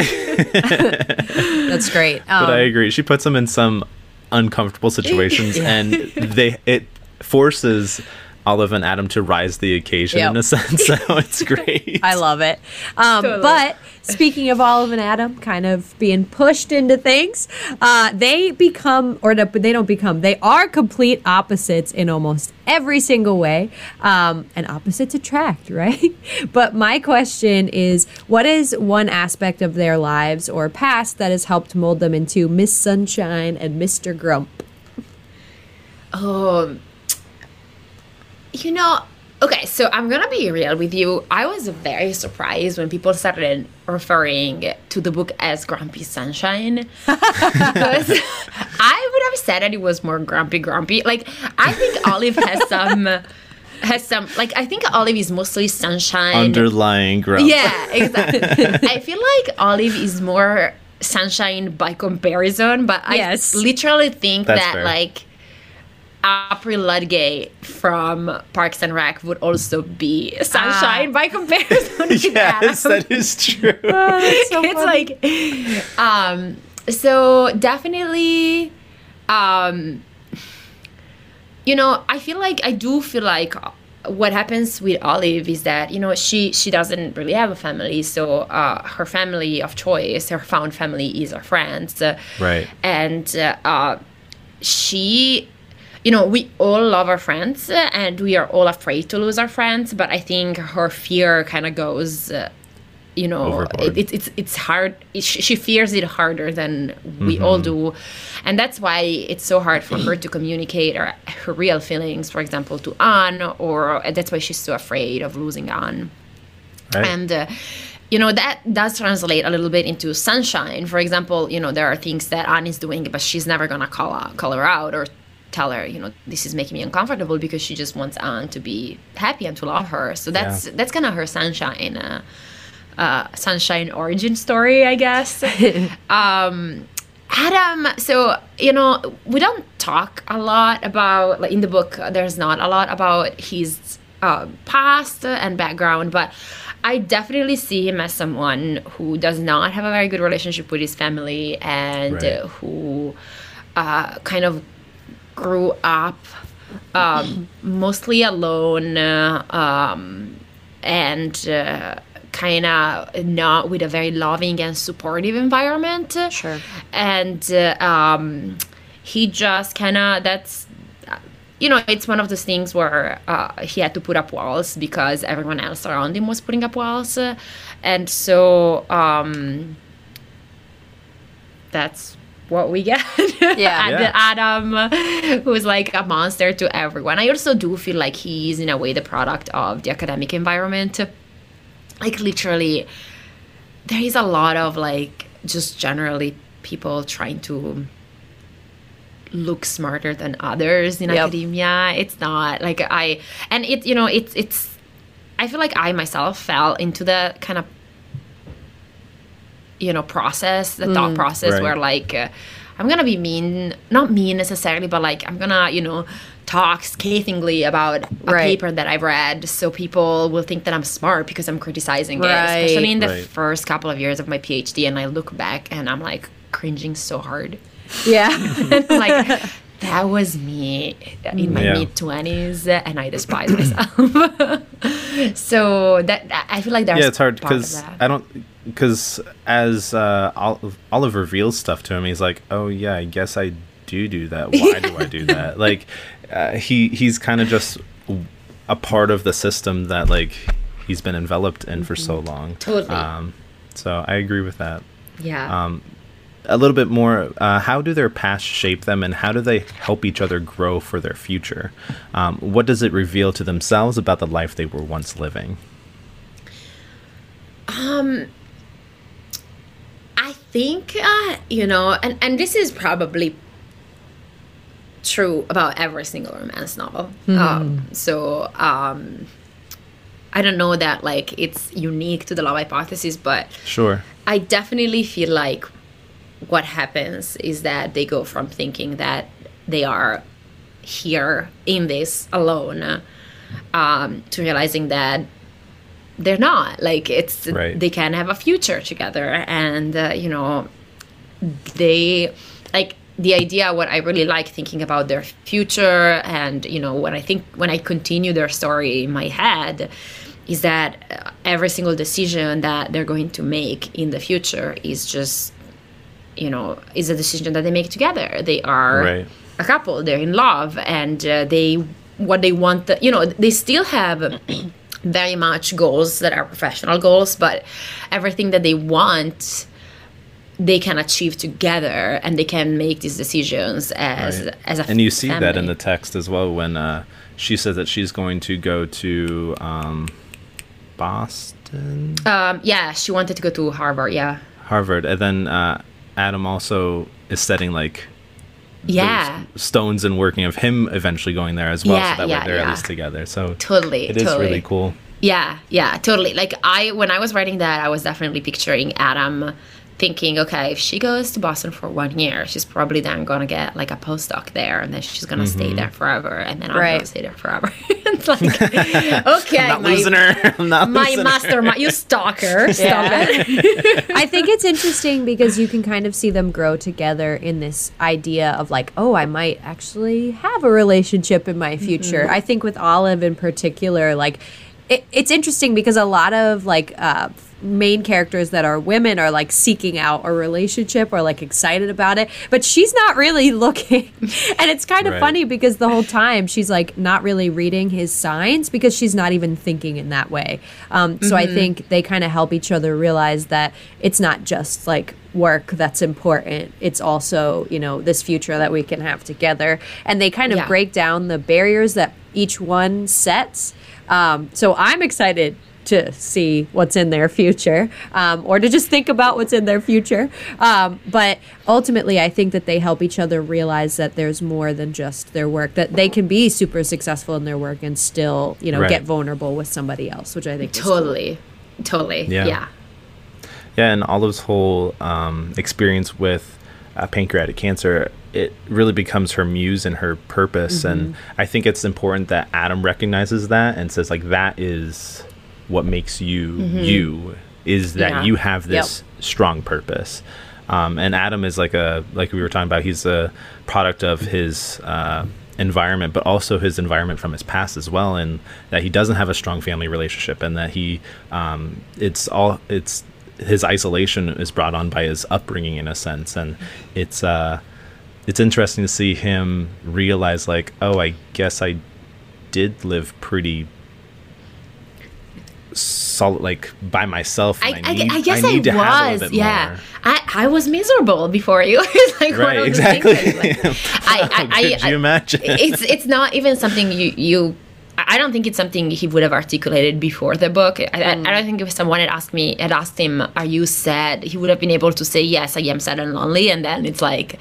That's great. Um, but I agree. She puts them in some uncomfortable situations, [laughs] and they it forces Olive and Adam to rise the occasion in a sense. [laughs] So it's [laughs] great. I love it. Um, Totally. But speaking of Olive and Adam kind of being pushed into things, uh, they become, or they don't become, they are complete opposites in almost every single way. Um, and opposites attract, [laughs] right? But my question is what is one aspect of their lives or past that has helped mold them into Miss Sunshine and Mr. Grump? Um, you know, okay, so I'm gonna be real with you. I was very surprised when people started referring to the book as Grumpy Sunshine [laughs] because I would have said that it was more grumpy, grumpy. Like I think Olive has some. Has some like I think Olive is mostly sunshine. Underlying growth. Yeah, exactly. [laughs] I feel like Olive is more sunshine by comparison, but I literally think That's that fair. like April Ludgate from Parks and Rec would also be sunshine by comparison. with [laughs] Yes, Adam. that is true. [laughs] it's like um so definitely um you know i feel like i do feel like what happens with olive is that you know she she doesn't really have a family so uh, her family of choice her found family is her friends uh, Right. and uh, uh, she you know we all love our friends uh, and we are all afraid to lose our friends but i think her fear kind of goes uh, you know Overboard. it, it's it's it's hard it, she she fears it harder than we all Mm-hmm. do and that's why it's so hard for her to communicate her, her real feelings for example to Anh or that's why she's so afraid of losing Anh Right. and uh, you know that does translate a little bit into sunshine for example you know there are things that Anh is doing but she's never gonna call out, call her out or tell her you know this is making me uncomfortable because she just wants Anh to be happy and to love her. So that's that's kind of her sunshine uh, uh, sunshine origin story i guess. [laughs] Um adam so you know we don't talk a lot about like in the book uh, there's not a lot about his uh, past and background but i definitely see him as someone who does not have a very good relationship with his family and Right. who uh, kind of grew up um, mostly alone uh, um, and uh, kind of not with a very loving and supportive environment. Sure. And uh, um, he just kind of, that's, you know, it's one of those things where uh, he had to put up walls because everyone else around him was putting up walls. And so um, that's what we get. [laughs] Yeah. And Yeah. Adam, who's like a monster to everyone. I also do feel like he's, in a way, the product of the academic environment. Like, literally, there is a lot of, like, just generally people trying to look smarter than others in Yep. academia. It's not like I, and it, you know, it's, it's, I feel like I myself fell into the kind of you know process the thought process Right. where like uh, i'm gonna be mean not mean necessarily but like i'm gonna you know talk scathingly about a Right. paper that i've read so people will think that i'm smart because i'm criticizing Right. it especially in the first couple of years of my phd and i look back and i'm like cringing so hard Yeah. [laughs] like that was me in my Yeah. mid 20s and i despise myself [laughs] so that i feel like there's yeah, it's hard because. I don't because as uh, Olive reveals stuff to him, he's like, "Oh yeah, I guess I do do that. Why do I do that?" [laughs] Like uh, he he's kind of just a part of the system that like he's been enveloped in for so long. Mm-hmm. Totally. Um, so I agree with that. yeah Um, a little bit more. Uh, how do their past shape them, and how do they help each other grow for their future? Um, what does it reveal to themselves about the life they were once living? I think uh, you know, and and this is probably true about every single romance novel. Um, so um, I don't know that like it's unique to the love hypothesis, but Sure. I definitely feel like what happens is that they go from thinking that they are here in this alone um, to realizing that they're not. Like it's Right. they can have a future together. And uh, you know they like the idea what i really like thinking about their future and you know when i think when i continue their story in my head is that uh, every single decision that they're going to make in the future is just you know is a decision that they make together. They are Right. a couple. They're in love. And uh, they what they want the, you know they still have very much goals that are professional goals but everything that they want they can achieve together and they can make these decisions as Right. as a and you see that in the text as well when uh, she says that she's going to go to um, Boston, um yeah she wanted to go to harvard yeah. Harvard, and then uh, Adam also is setting like yeah stones and working of him eventually going there as well, Yeah, so that yeah, way they're at least together. So totally it is totally really cool. Yeah, yeah, totally. Like I when I was writing that, I was definitely picturing Adam thinking, okay, if she goes to Boston for one year, she's probably then gonna get like a postdoc there and then she's gonna Mm-hmm. stay there forever and then I'm Right. gonna stay there forever. [laughs] it's like okay, [laughs] I'm not my, losing her. [laughs] I'm not my losing her. master you stalker. Stop Yeah. it. I think it's interesting because you can kind of see them grow together in this idea of like, oh, I might actually have a relationship in my future. I think with Olive in particular, like, it, it's interesting because a lot of like uh, main characters that are women are like seeking out a relationship or like excited about it, but she's not really [laughs] looking. and it's kind of Right. funny because the whole time she's like not really reading his signs because she's not even thinking in that way. Um, so I think they kind of help each other realize that it's not just like work that's important. It's also, you know, this future that we can have together. And they kind of Yeah. break down the barriers that each one sets. Um, so I'm excited to see what's in their future um, or to just think about what's in their future. Um, but ultimately, I think that they help each other realize that there's more than just their work, that they can be super successful in their work and still, you know, Right. get vulnerable with somebody else, which I think is cool. totally. Totally. Yeah. Yeah. Yeah, and Olive's whole um, experience with uh, pancreatic cancer, it really becomes her muse and her purpose. And Mm-hmm. I think it's important that Adam recognizes that and says, like, that is what makes you you, is that Mm-hmm. Yeah. you have this strong purpose. Um, and Adam is like a, like we were talking about, he's a product of his. Uh, environment but also his environment from his past as well and that he doesn't have a strong family relationship and that he um it's all it's his isolation is brought on by his upbringing in a sense and it's uh it's interesting to see him realize like oh i guess i did live pretty solid like by myself I, I, need, I guess I, need a was, yeah. more. I, I was miserable before you. [laughs] it's like one right exactly like, [laughs] I, I, I, could you imagine it's it's not even something you you I don't think it's something he would have articulated before the book. I, I- I don't think if someone had asked me, had asked him, "Are you sad?" He would have been able to say, "Yes, I am sad and lonely." And then it's like,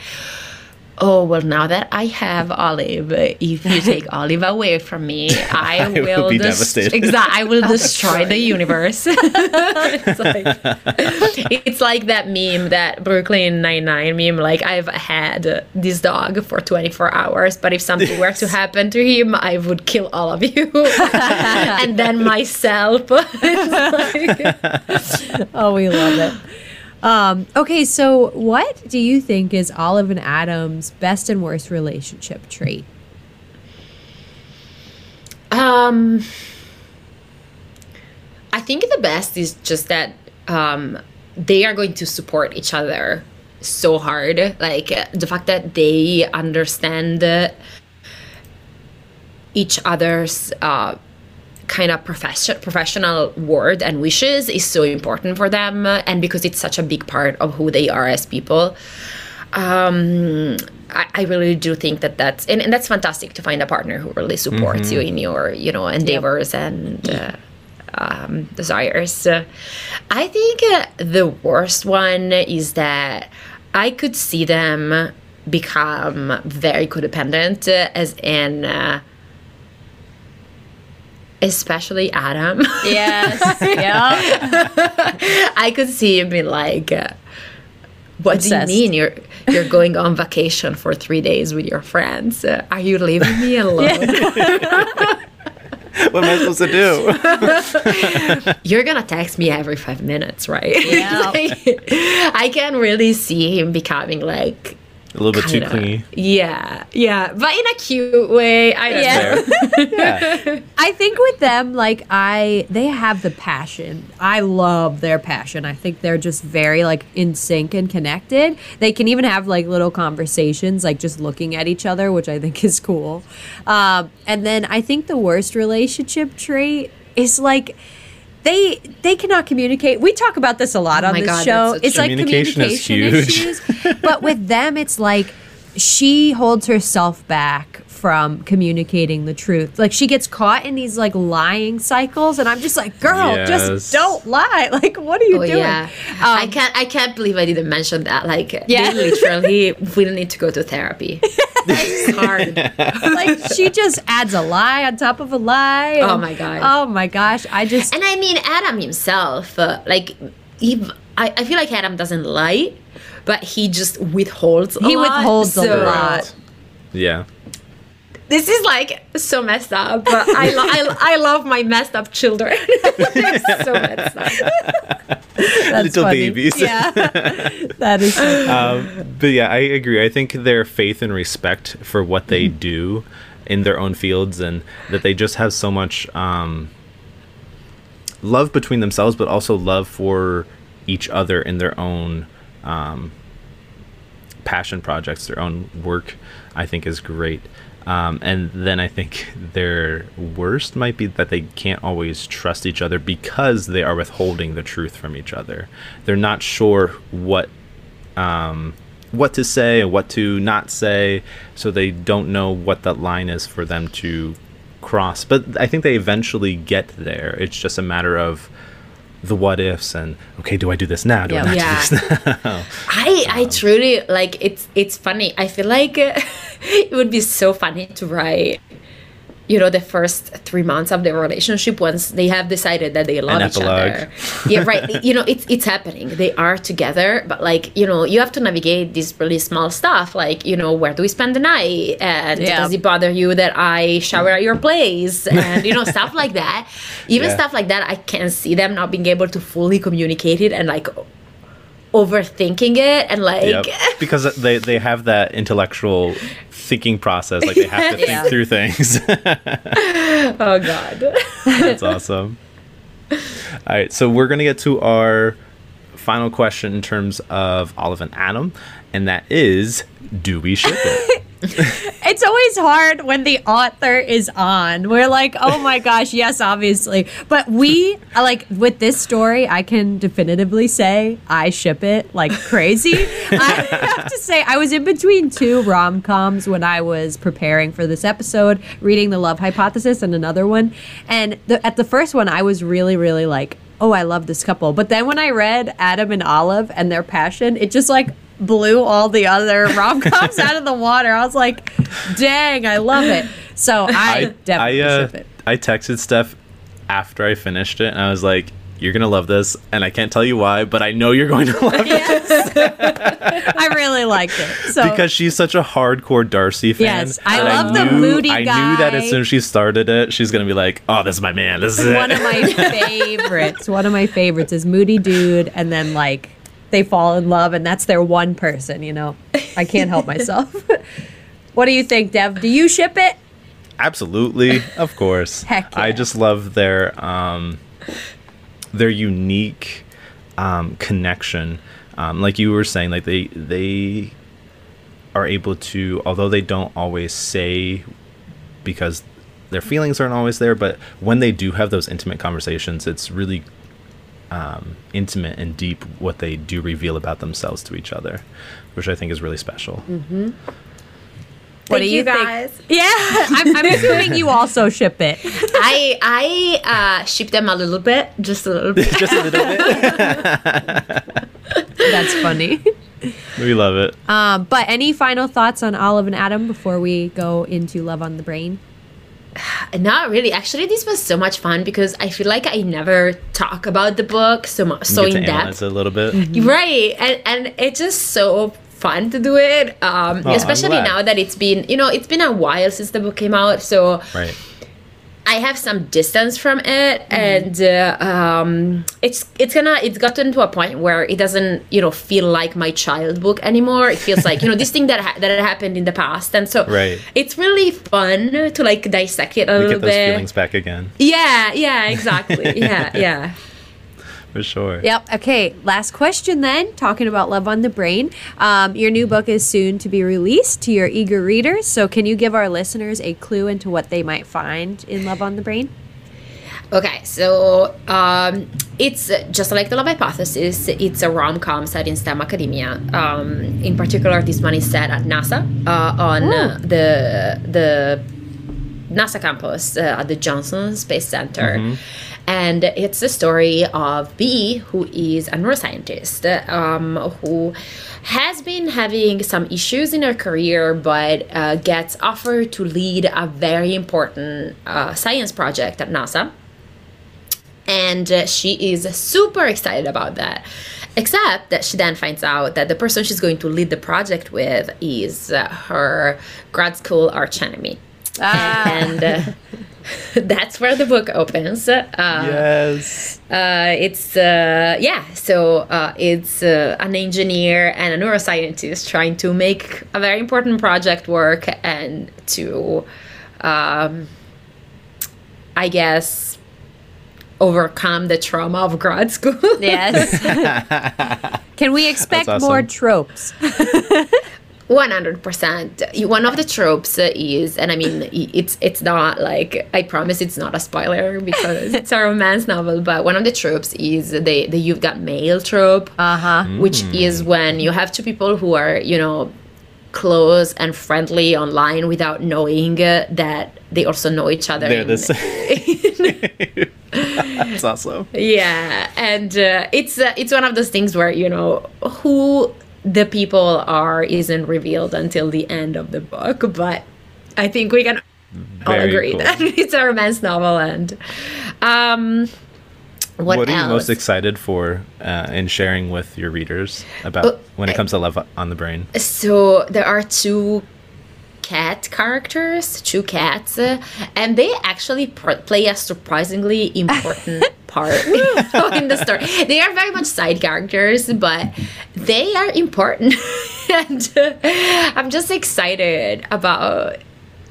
"Oh well, now that I have Olive, if you [laughs] take Olive away from me, [laughs] I, will will be devastated. Exactly, I will [laughs] destroy the universe." it's like it's like that meme that Brooklyn Nine Nine meme. Like I've had this dog for 24 hours, but if something were to happen to him, I would kill all of you, and then myself. Like- Oh, we love it. Um, okay, so what do you think is Olive and Adam's best and worst relationship trait? Um, I think the best is just that um, they are going to support each other so hard. Like the fact that they understand each other's uh, kind of profession, professional word and wishes is so important for them, uh, and because it's such a big part of who they are as people. Um, I, I really do think that that's and, and that's fantastic to find a partner who really supports you in your you know endeavors and uh, um, desires. Uh, I think uh, the worst one is that I could see them become very codependent, uh, as in. Especially Adam. Yes. [laughs] yeah. I could see him being like uh, What Obsessed. do you mean you're you're going on vacation for three days with your friends? Uh, are you leaving me [laughs] alone? [laughs] what am I supposed to do? You're gonna text me every five minutes, right? Yeah. Like, I can really see him becoming like A little bit too kinda- clingy. Yeah, yeah, but in a cute way. I Yeah. [laughs] yeah. I think with them, like I, they have the passion. I love their passion. I think they're just very like in sync and connected. They can even have like little conversations, like just looking at each other, which I think is cool. Um, and then I think the worst relationship trait is like. They they cannot communicate. We talk about this a lot Oh on my this God, show. that's It's like. Communication communication is huge. issues. but with them, it's like she holds herself back from communicating the truth. Like she gets caught in these like lying cycles, and I'm just like, girl, Yes. just don't lie. [laughs] Like, what are you Oh doing? yeah, I can't. I can't believe I didn't mention that. Like, Yeah. they [laughs] literally will need to go to therapy. [laughs] it's hard. like she just adds a lie on top of a lie. Oh my God. Oh my gosh! I just And I mean, Adam himself, uh, like, he, I, I feel like Adam doesn't lie, but he just withholds. A He lot, withholds a lot. Yeah. This is like so messed up, but I, lo- I, I love my messed up children. [laughs] So messed up. Little funny. babies. Yeah, [laughs] that is. So Um, but yeah, I agree. I think their faith and respect for what they Mm-hmm. do in their own fields and that they just have so much um, love between themselves, but also love for each other in their own um, passion projects, their own work, I think is great. Um, and then I think [laughs] their worst might be that they can't always trust each other because they are withholding the truth from each other. They're not sure what um, what to say and what to not say, so they don't know what that line is for them to cross. But I think they eventually get there. It's just a matter of the what ifs and okay, do I do this now? Do Yeah. I not Yeah. do this now? [laughs] I I um, truly like it's it's funny. I feel like [laughs] it would be so funny to write you know the first three months of their relationship once they have decided that they love each epilogue. other yeah right [laughs] you know it's it's happening they are together but like you know you have to navigate this really small stuff like you know where do we spend the night and Yeah. does it bother you that i shower at your place [laughs] and you know stuff like that even Yeah. stuff like that i can see them not being able to fully communicate it and like overthinking it and like Yep. Because they, they have that intellectual thinking process. Like they have to [laughs] think through things. [laughs] oh god [laughs] That's awesome. All right, so we're gonna get to our final question in terms of Olive and Adam, and that is, do we ship it? [laughs] it's always hard when the author is on. We're like, oh my gosh, yes, obviously. But we, like, with this story, I can definitively say I ship it like crazy. I have to say, I was in between two rom coms when I was preparing for this episode, reading The Love Hypothesis and another one. And the, at the first one, I was really, really like, oh, I love this couple. But then when I read Adam and Olive and their passion, it just like blew all the other [laughs] rom coms out of the water. I was like, dang, I love it. So I, definitely I, uh, ship it. I texted Steph after I finished it, and I was like, "You're gonna love this," and I can't tell you why, but I know you're going to [laughs] love it Yes. [laughs] I really liked it. So because she's such a hardcore Darcy fan. Yes, I love the moody guy. I knew that as soon as she started it, she's gonna be like, "Oh, this is my man. This is it." one of my favorites. One of my favorites is Moody Dude, and then like they fall in love, and that's their one person. You know, I can't help myself. [laughs] what do you think, Dev? Do you ship it? Absolutely, of [laughs] course. Heck yeah. I just love their um, their unique um, connection. Um, like you were saying, like they they are able to, although they don't always say because their feelings aren't always there, but when they do have those intimate conversations, it's really um, intimate and deep what they do reveal about themselves to each other, which I think is really special. What Thank do you, you think? guys. [laughs] Yeah, I'm, I'm assuming you also ship it. [laughs] I I uh, ship them a little bit, just a little bit. Just a little bit. [laughs] That's funny. we love it. Um, but any final thoughts on Olive and Adam before we go into Love on the Brain? [sighs] not really. Actually, this was so much fun because I feel like I never talk about the book so much, so in depth. a little bit. Right, and and it's just so fun to do it. Um, Oh, especially now that it's been, you know, it's been a while since the book came out, so Right. I have some distance from it, Mm-hmm. and uh, um, it's it's gonna it's gotten to a point where it doesn't you know feel like my child book anymore. It feels like you know this thing that ha- that had happened in the past, and so Right. it's really fun to like dissect it a We little get those bit. feelings back again, Yeah, yeah, exactly. yeah, yeah. For sure. Yep. Okay. Last question then. Talking about Love on the Brain. Um, your new book is soon to be released to your eager readers. So, can you give our listeners a clue into what they might find in Love on the Brain? Okay, so um, it's uh, just like the Love Hypothesis. It's a rom com set in STEM academia. Um, in particular, this one is set at NASA uh, on uh, the the NASA campus uh, at the Johnson Space Center. And it's the story of Bee, who is a neuroscientist um, who has been having some issues in her career, but uh, gets offered to lead a very important uh, science project at NASA. And uh, she is super excited about that except that she then finds out that the person she's going to lead the project with is uh, her grad school archenemy Ah. and uh, [laughs] that's where the book opens uh, Yes. uh, it's uh, yeah so uh, it's uh, an engineer and a neuroscientist trying to make a very important project work and to um, i guess overcome the trauma of grad school Yes. [laughs] can we expect awesome. more tropes? [laughs] 100% one of the tropes is and i mean it's it's not like i promise it's not a spoiler because [laughs] it's a romance novel but one of the tropes is the the you've got mail trope Uh huh. which is when you have two people who are you know close and friendly online without knowing uh, that they also know each other They're in- the same. [laughs] That's awesome. yeah and uh, it's uh, it's one of those things where you know who the people are isn't revealed until the end of the book but i think we can all agree cool. that [laughs] it's a romance novel and um what, What, are you most excited for uh, in sharing with your readers about Uh, when it comes to love on the brain? So there are two cat characters, two cats, and they actually pr- play a surprisingly important [laughs] part [laughs] in the story. They are very much side characters, but they are important, [laughs] and uh, I'm just excited about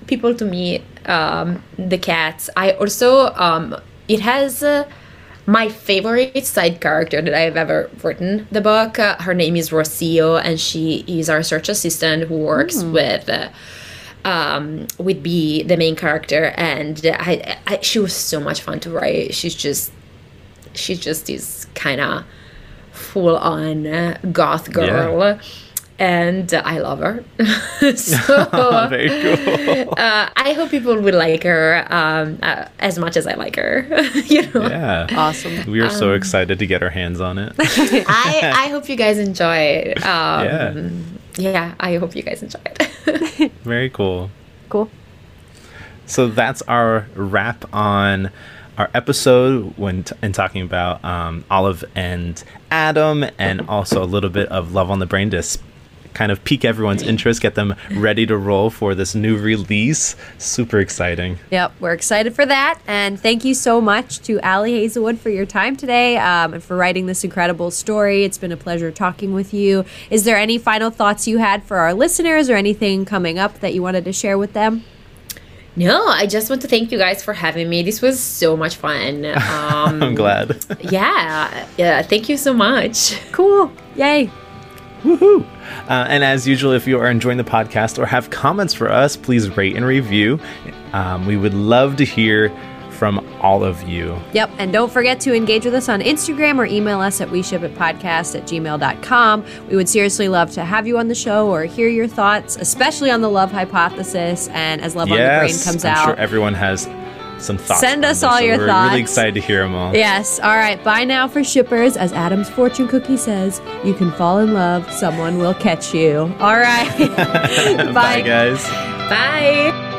people to meet um, the cats. I also um, it has. Uh, my favorite side character that I've ever written the book. Uh, her name is Rocio, and she is our research assistant who works with uh, um, with Bee, the main character. And I, I, she was so much fun to write. She's just, she's just this kind of full on uh, goth girl. And uh, I love her. [laughs] so [laughs] Very cool. uh, I hope people would like her um, uh, as much as I like her. [laughs] you know, Yeah. Awesome. We are Um, so excited to get our hands on it. I I hope you guys enjoy it. Um, Yeah. Yeah. I hope you guys enjoy it. [laughs] Very cool. Cool. So that's our wrap on our episode when t- in talking about um, Olive and Adam, and also a little bit of Love on the Brain to s- kind of pique everyone's interest, get them ready to roll for this new release. Super exciting. Yep, we're excited for that. And thank you so much to Ali Hazelwood for your time today um, and for writing this incredible story. It's been a pleasure talking with you. Is there any final thoughts you had for our listeners or anything coming up that you wanted to share with them? no, I just want to thank you guys for having me. This was so much fun. [laughs] Um, I'm glad. yeah, yeah. Thank you so much. Cool. Yay. Woohoo! Uh, and as usual, if you are enjoying the podcast or have comments for us, please rate and review. Um, we would love to hear from all of you. Yep. And don't forget to engage with us on Instagram or email us at we ship it podcast at gmail.com. We would seriously love to have you on the show or hear your thoughts, especially on the love hypothesis and as Love on the Brain comes I'm out. sure everyone has some thoughts. Send us all so your we're thoughts. Really excited to hear them all. Yes. All right. Bye now for shippers. As Adam's fortune cookie says, you can fall in love. Someone will catch you. All right. [laughs] [laughs] Bye, guys. Bye.